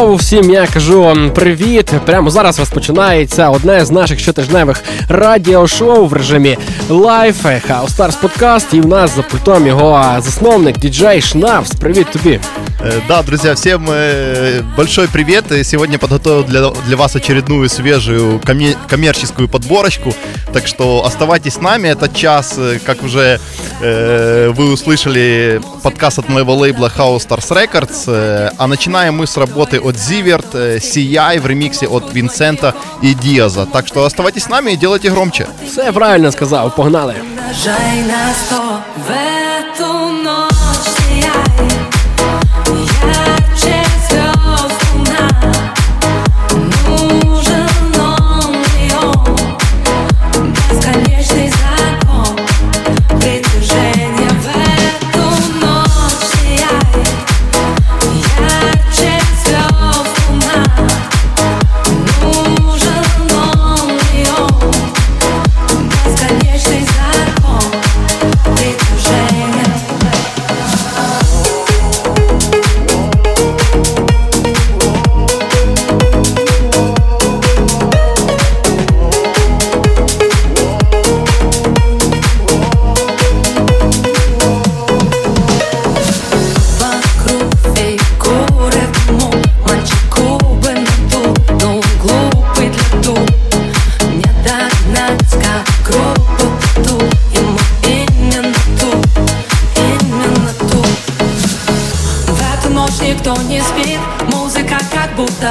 Знову всім я кажу привіт. Прямо зараз розпочинається одне з наших щотижневих радіошоу в режимі live Stars Podcast. І в нас за пультом його засновник діджей Шнапс. Привіт тобі. Э, да, друзья, всем э, большой привет. И сегодня подготовил для, для вас очередную свежую коммерческую подборочку. Так что оставайтесь с нами. Этот час, э, как уже э, вы услышали, подкаст от моего лейбла House Stars Records. А начинаем мы с работы от Zivert, CI в ремиксе от Винсента и Диаза. Так что оставайтесь с нами и делайте громче. Все правильно сказал, погнали.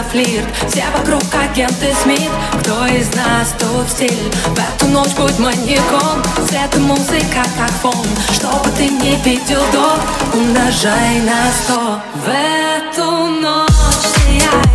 Флирт. Все вокруг агенты СМИ Кто из нас тут стиль? В эту ночь будь маньяком. Свет и музыка как фон. Чтобы ты не видел до Умножай на сто. В эту ночь сияй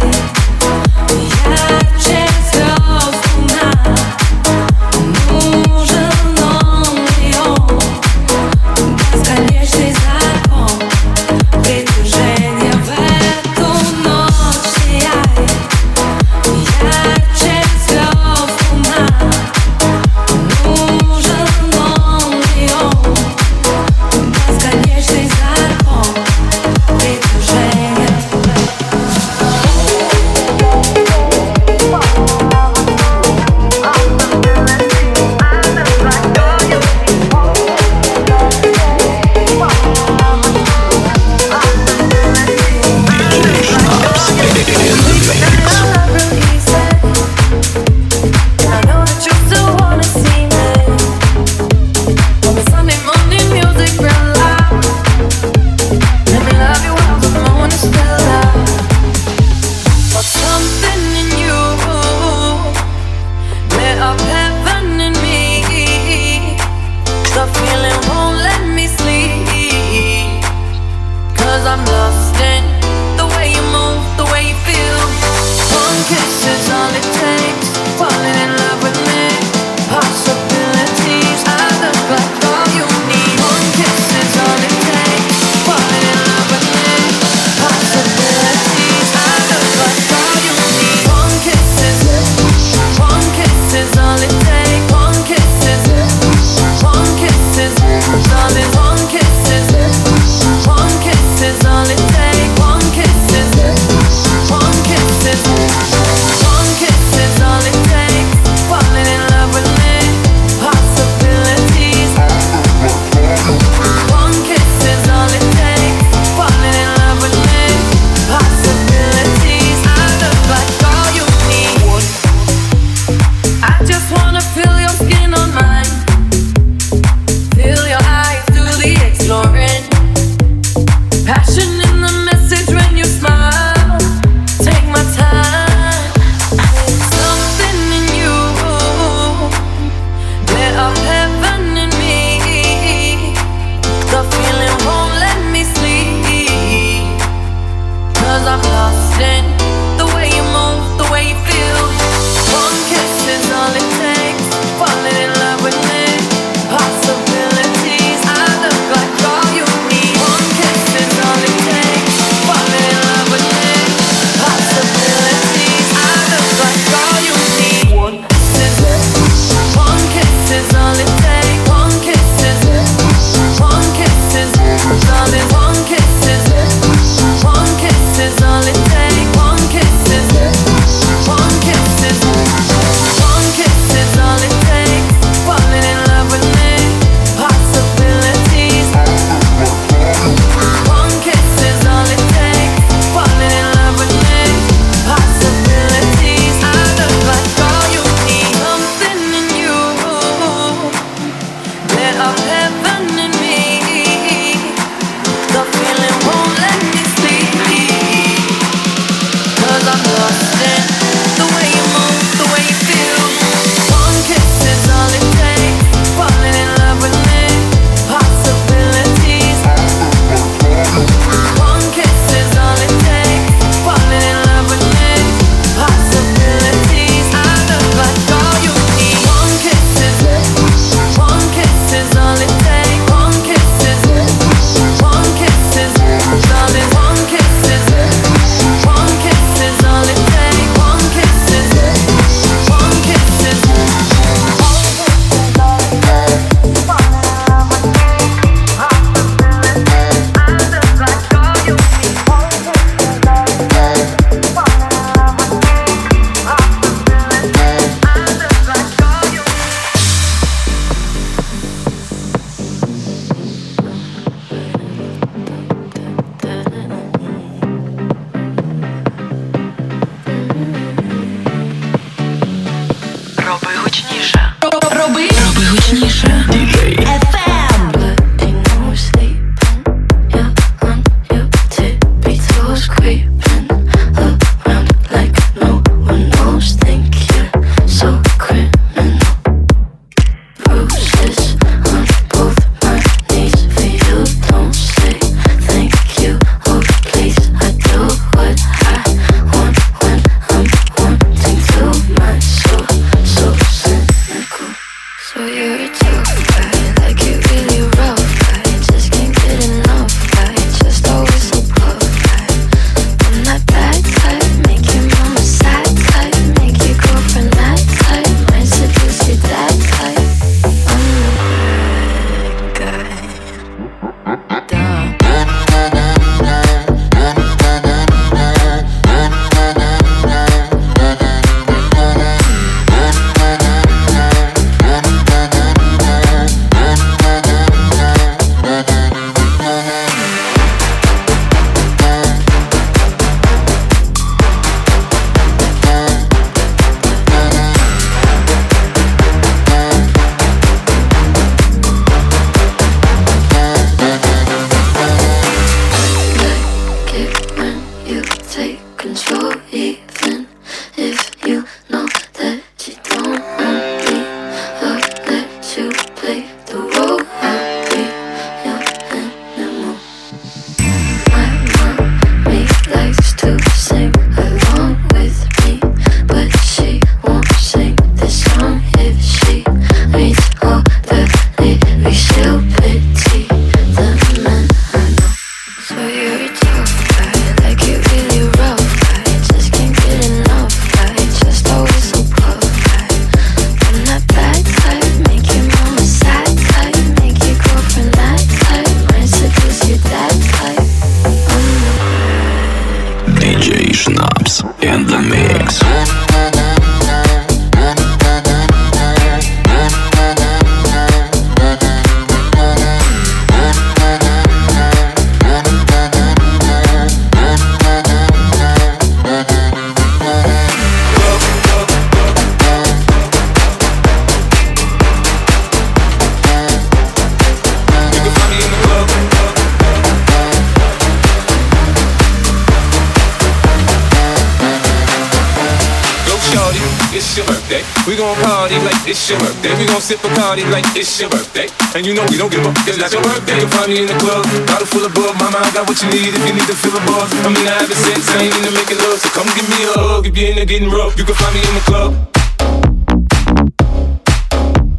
We gon' party like it's your birthday. We gon' sip a party like it's your birthday. And you know we don't give up, it's not your birthday. You can find me in the club, bottle full of bug. Mama, I got what you need if you need to feel a buzz. I mean, I haven't said I ain't into making love, so come give me a hug if you're into getting rough. You can find me in the club.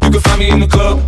You can find me in the club.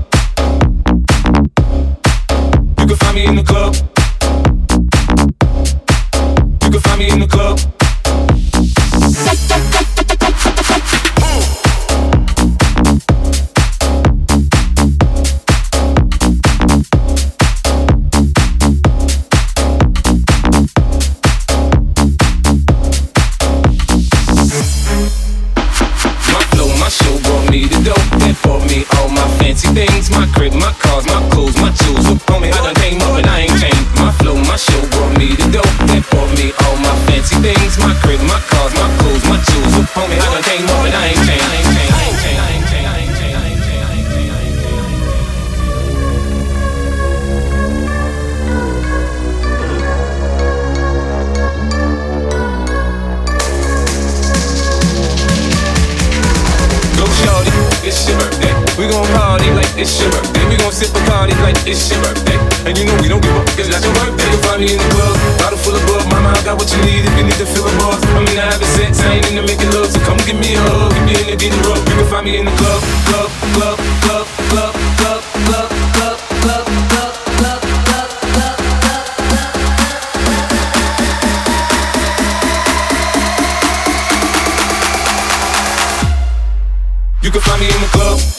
You can find me in the club.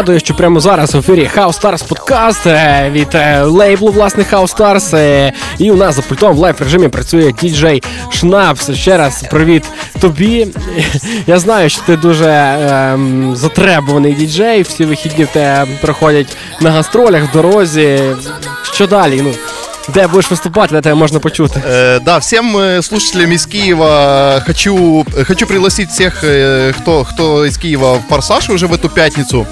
Нагадую, що прямо зараз в ефірі House Stars подкаст е, від е, лейблу власне House Stars. е, І у нас за пультом в лайв режимі працює діджей Шнапс. Ще раз привіт тобі. Я знаю, що ти дуже ем, затребуваний діджей. Всі вихідні в тебе проходять на гастролях в дорозі. Що далі? Ну де будеш виступати, де тебе можна почути? Э, Да, всем э, слушателям из Киева хочу, хочу пригласить всех, э, кто, кто из Киева в Форсаж уже в эту пятницу.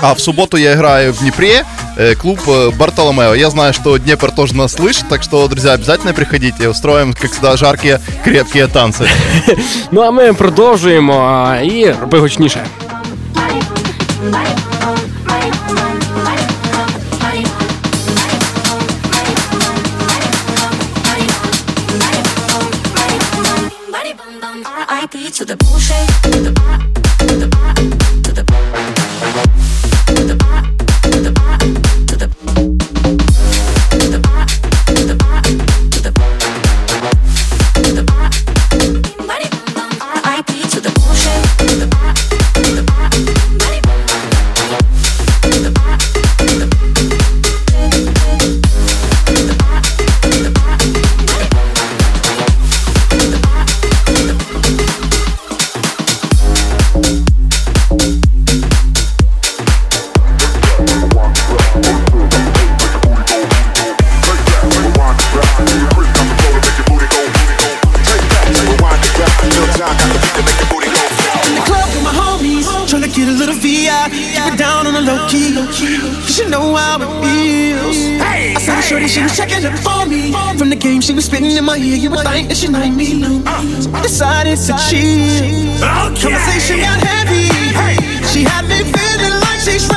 А в субботу я играю в Днепре, э, клуб э, Бартоломео. Я знаю, что Днепр тоже нас слышит, так что, друзья, обязательно приходите. Устроим, как всегда, жаркие, крепкие танцы. Ну а ми продовжуємо а, і роби гучніше. R.I.P. to the in. You would think that she know me. So I decided to chill. Conversation got heavy. She had me feeling like she's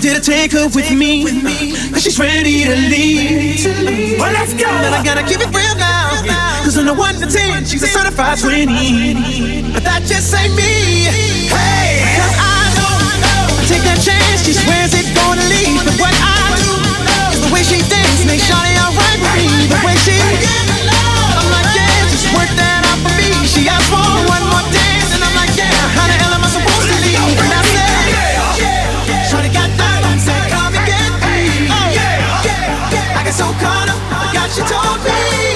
good idea to take her with me. Cause she's ready to leave. Well, let's go. But I gotta keep it real now. Cause on the 1 to 10, she's a certified 20. But that just ain't me. Hey, cause I don't know. I take that chance, she swears it's gonna leave. But what I do is the way she dance makes Shawty alright with me. The way she like, she told me.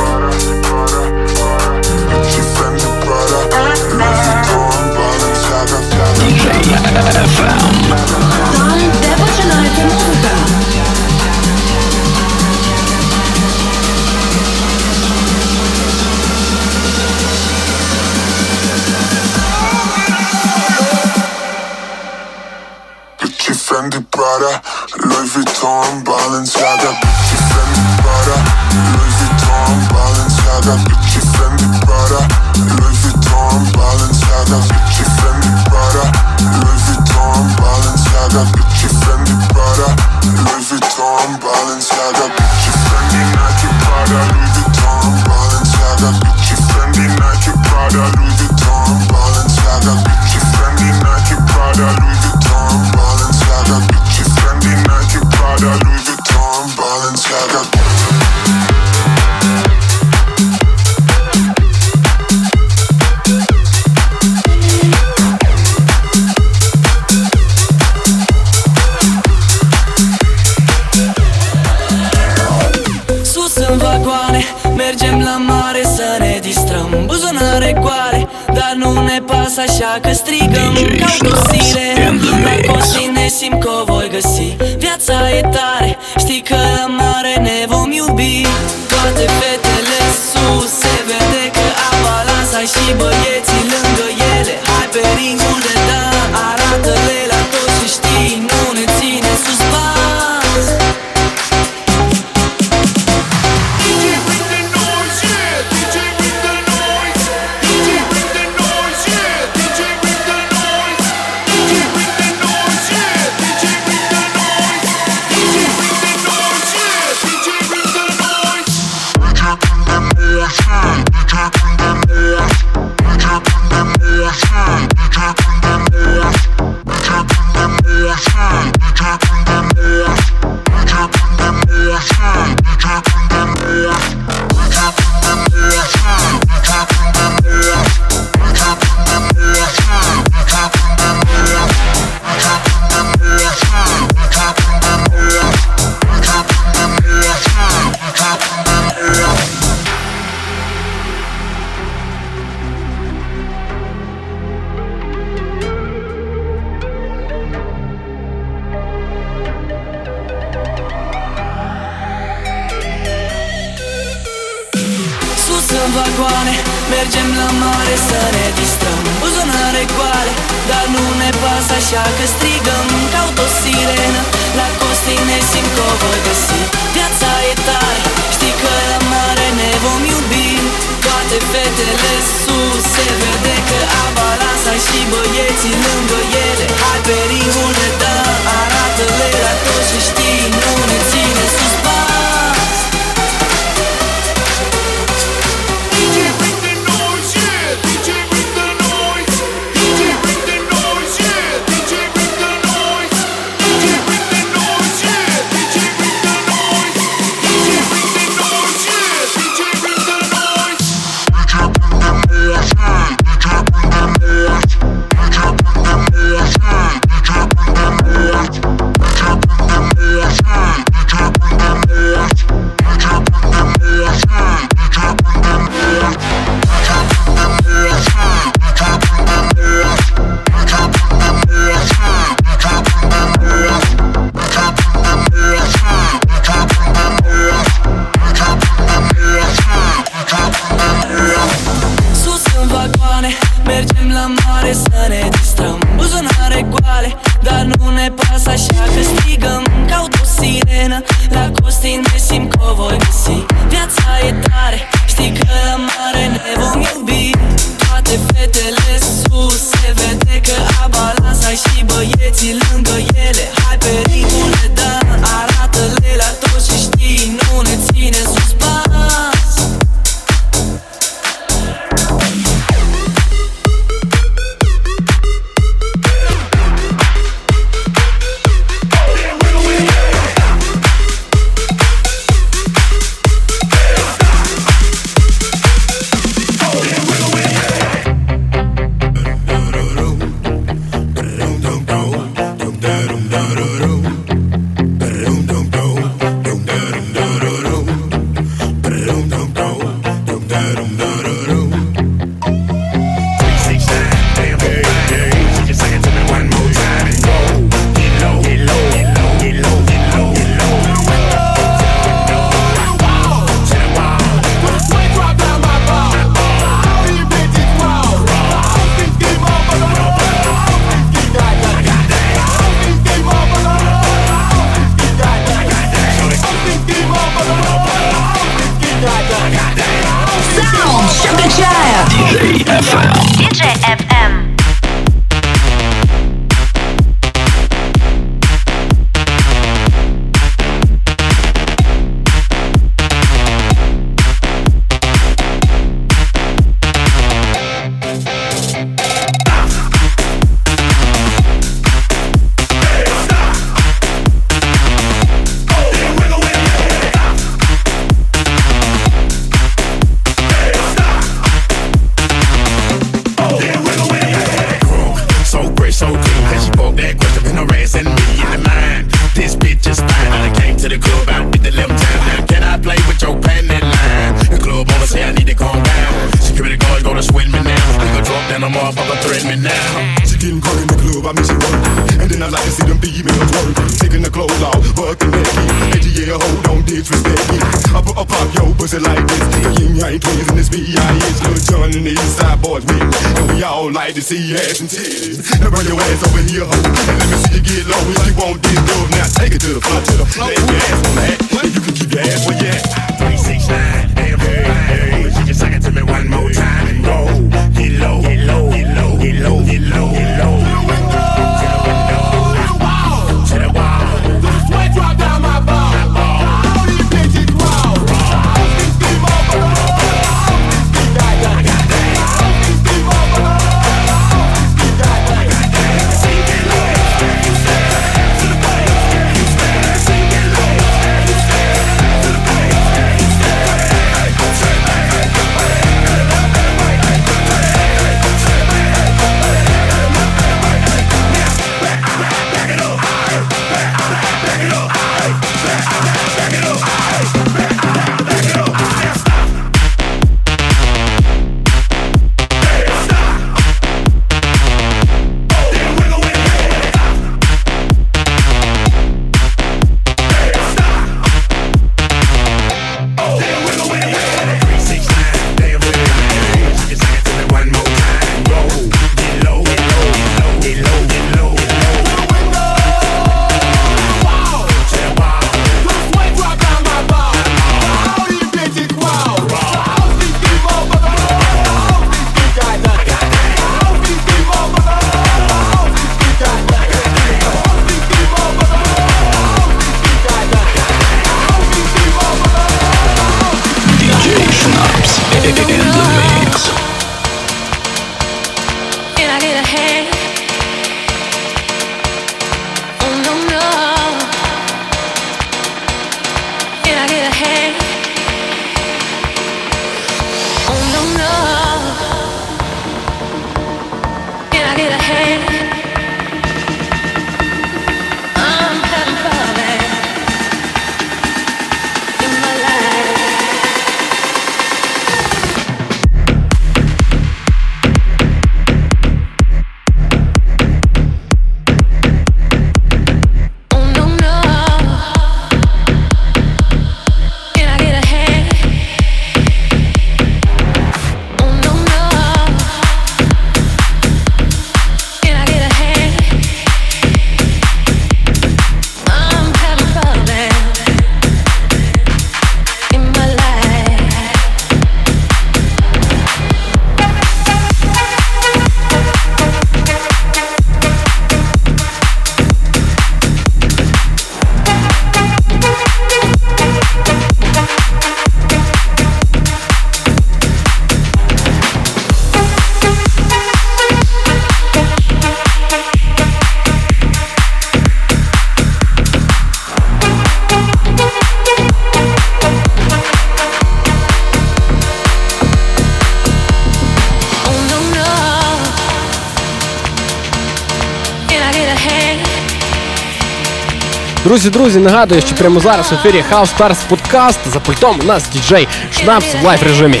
Друзі, друзі, нагадую, що прямо зараз в ефірі House Stars Podcast. За пультом у нас діджей Шнапс в live режимі.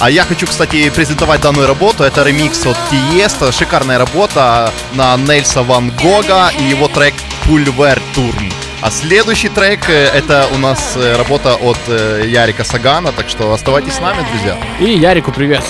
А я хочу, кстати, презентовать данную работу. Это ремикс от Tiësto. Шикарная работа на Нильса Ван Гога и его трек Pulver «Pulverturm». А следующий трек э, это у нас э, работа от э, Ярика Сагана, так что оставайтесь с нами, друзья. И Ярику привет.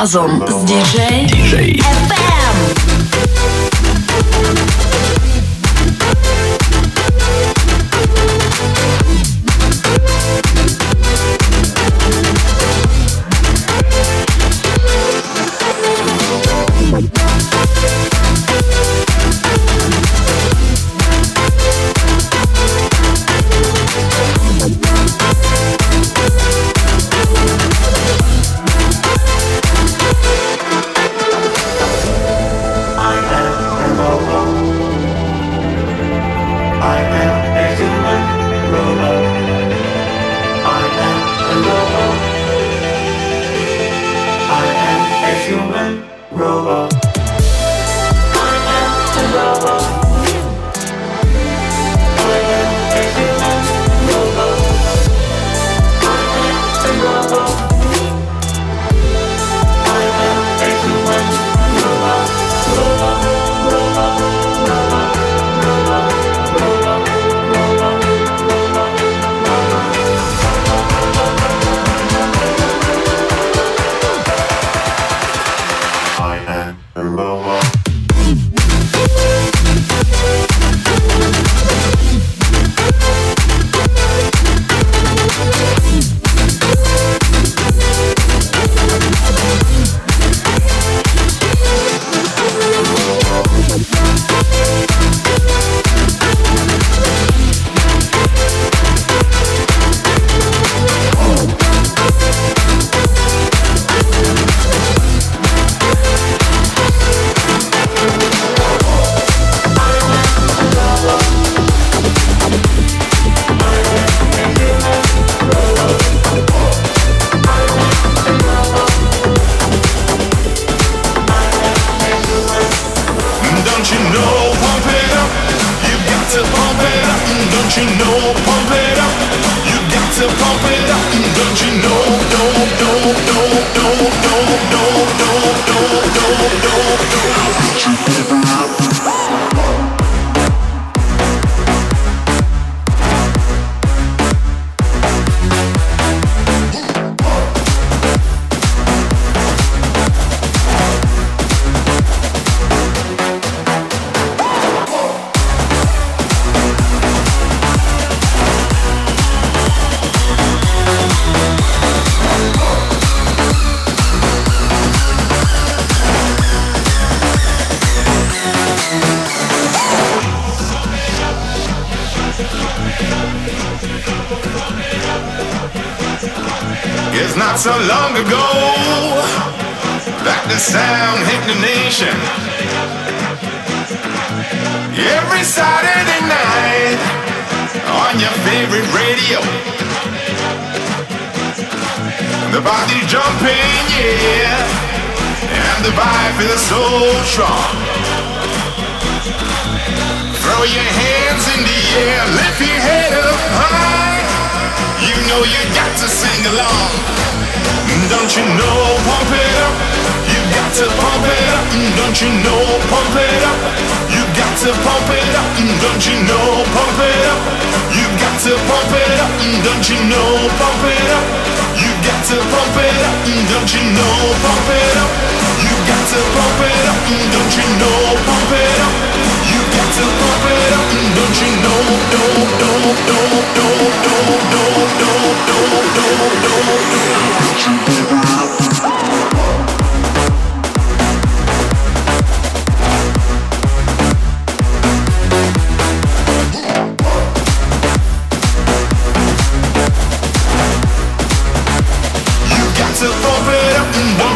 разом с диджей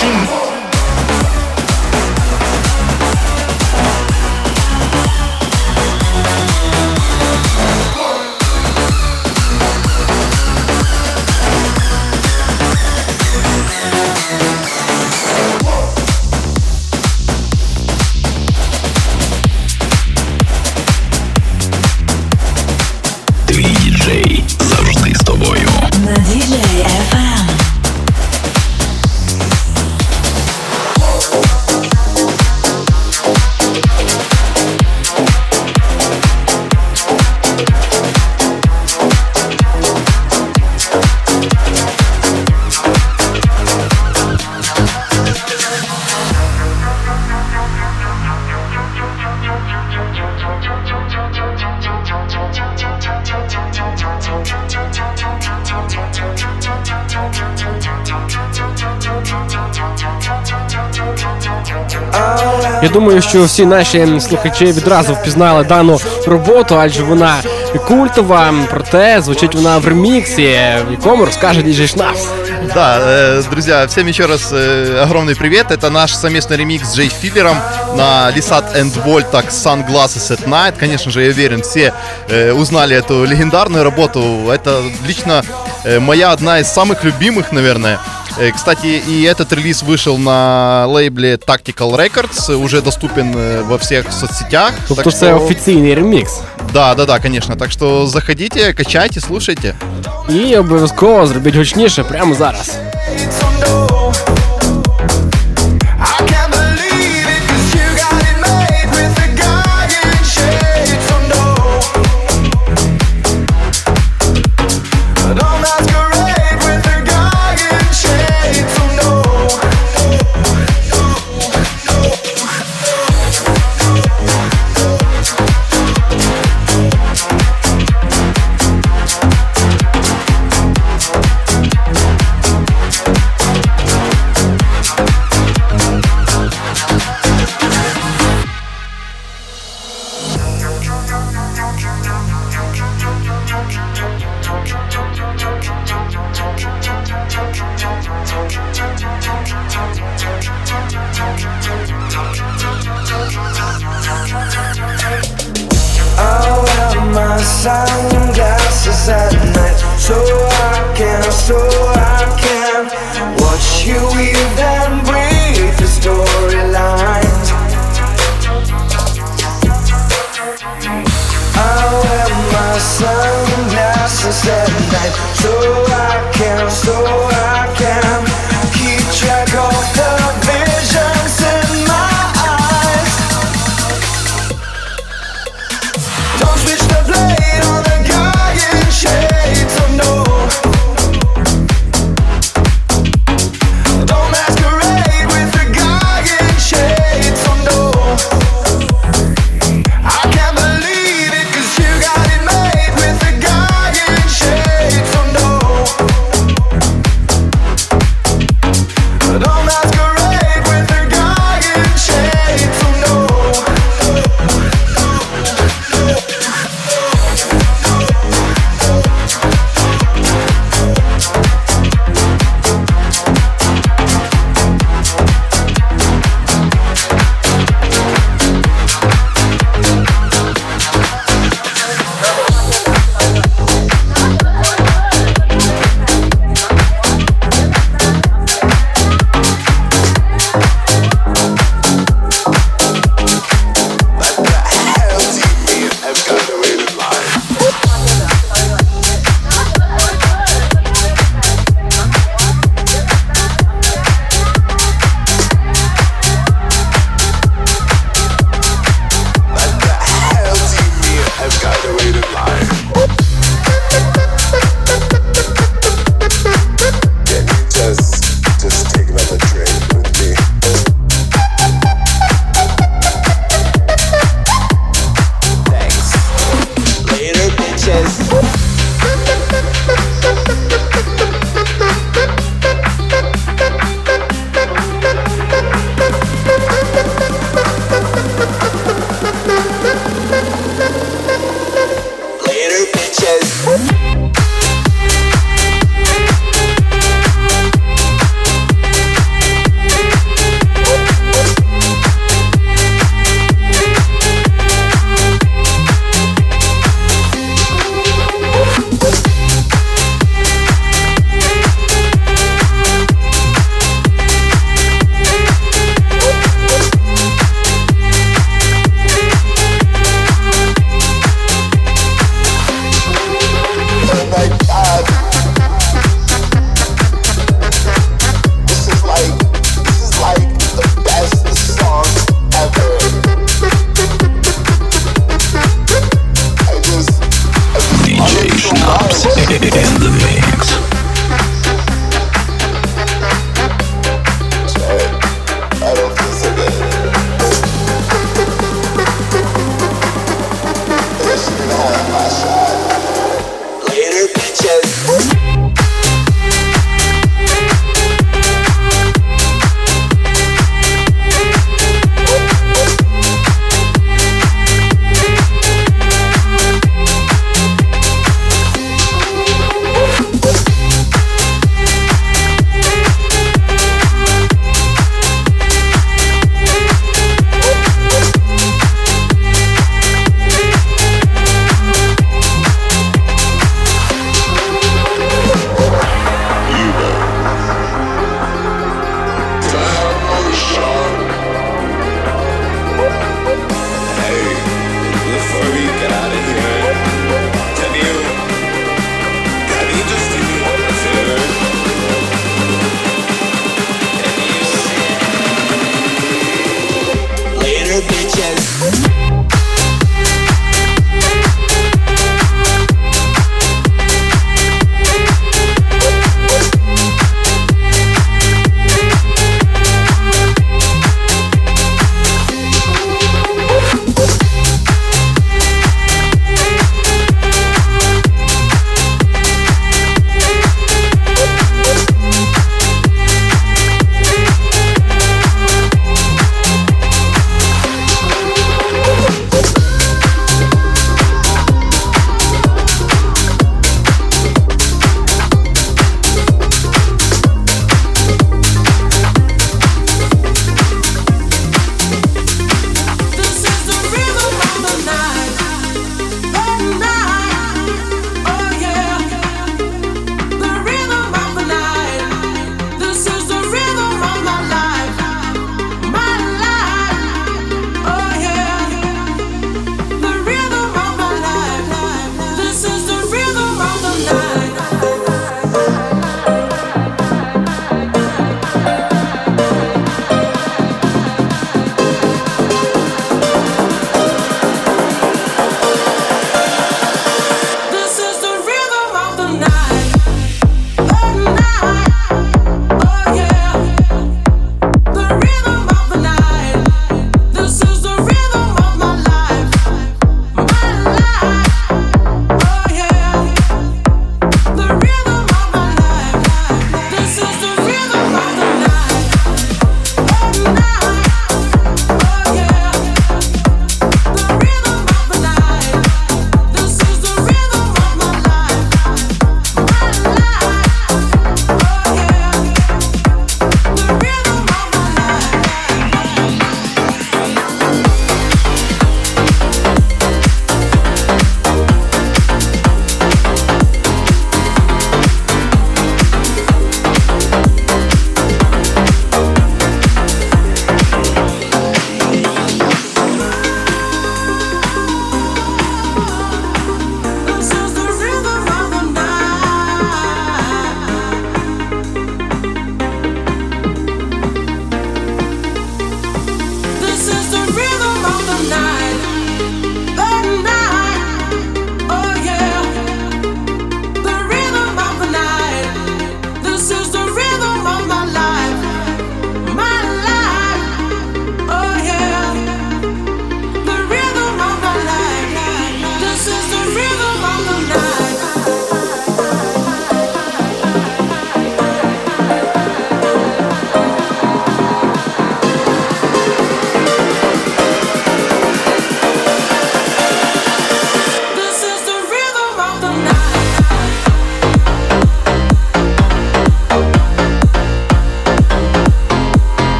Imagine. що всі наші слухачі відразу впізнали дану роботу, адже вона культова, проте звучить вона в реміксі, в якому розкаже діджей Шнапс. Да, э, друзья, всем еще раз э, огромный привет. Это наш совместный ремикс с Джей Филлером на Лисат and Voltax Sunglasses at Night. Конечно же, я уверен, все э, узнали эту легендарную работу. Это лично э, моя одна из самых любимых, наверное. Э, Кстати, и этот релиз вышел на лейбле Tactical Records, э, уже доступен э, во всех соцсетях. Тобто Так це что- офіційний ремікс. Да, да, да, конечно. Так что заходите, качайте, слушайте. І обов'язково зробіть гучніше прямо зараз.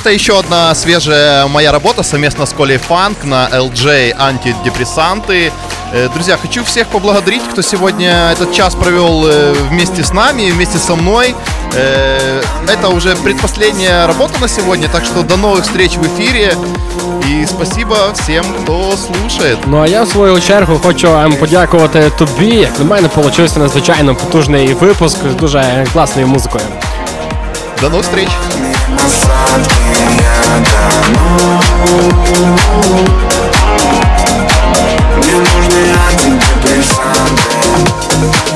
Это еще одна свежая моя работа совместно с Колей Фанк на LJ антидепрессанты. Э, Друзья, хочу всех поблагодарить, кто сегодня этот час провел э, вместе с нами, вместе со мной. Э, Это уже предпоследняя работа на сегодня, так что до новых встреч в эфире. И спасибо всем, кто слушает. Ну а я в свою чергу хочу ем, подякувати тобі. Як на мене вийшов надзвичайно потужний випуск з дуже класною музикою. До мне нужны от тебя присады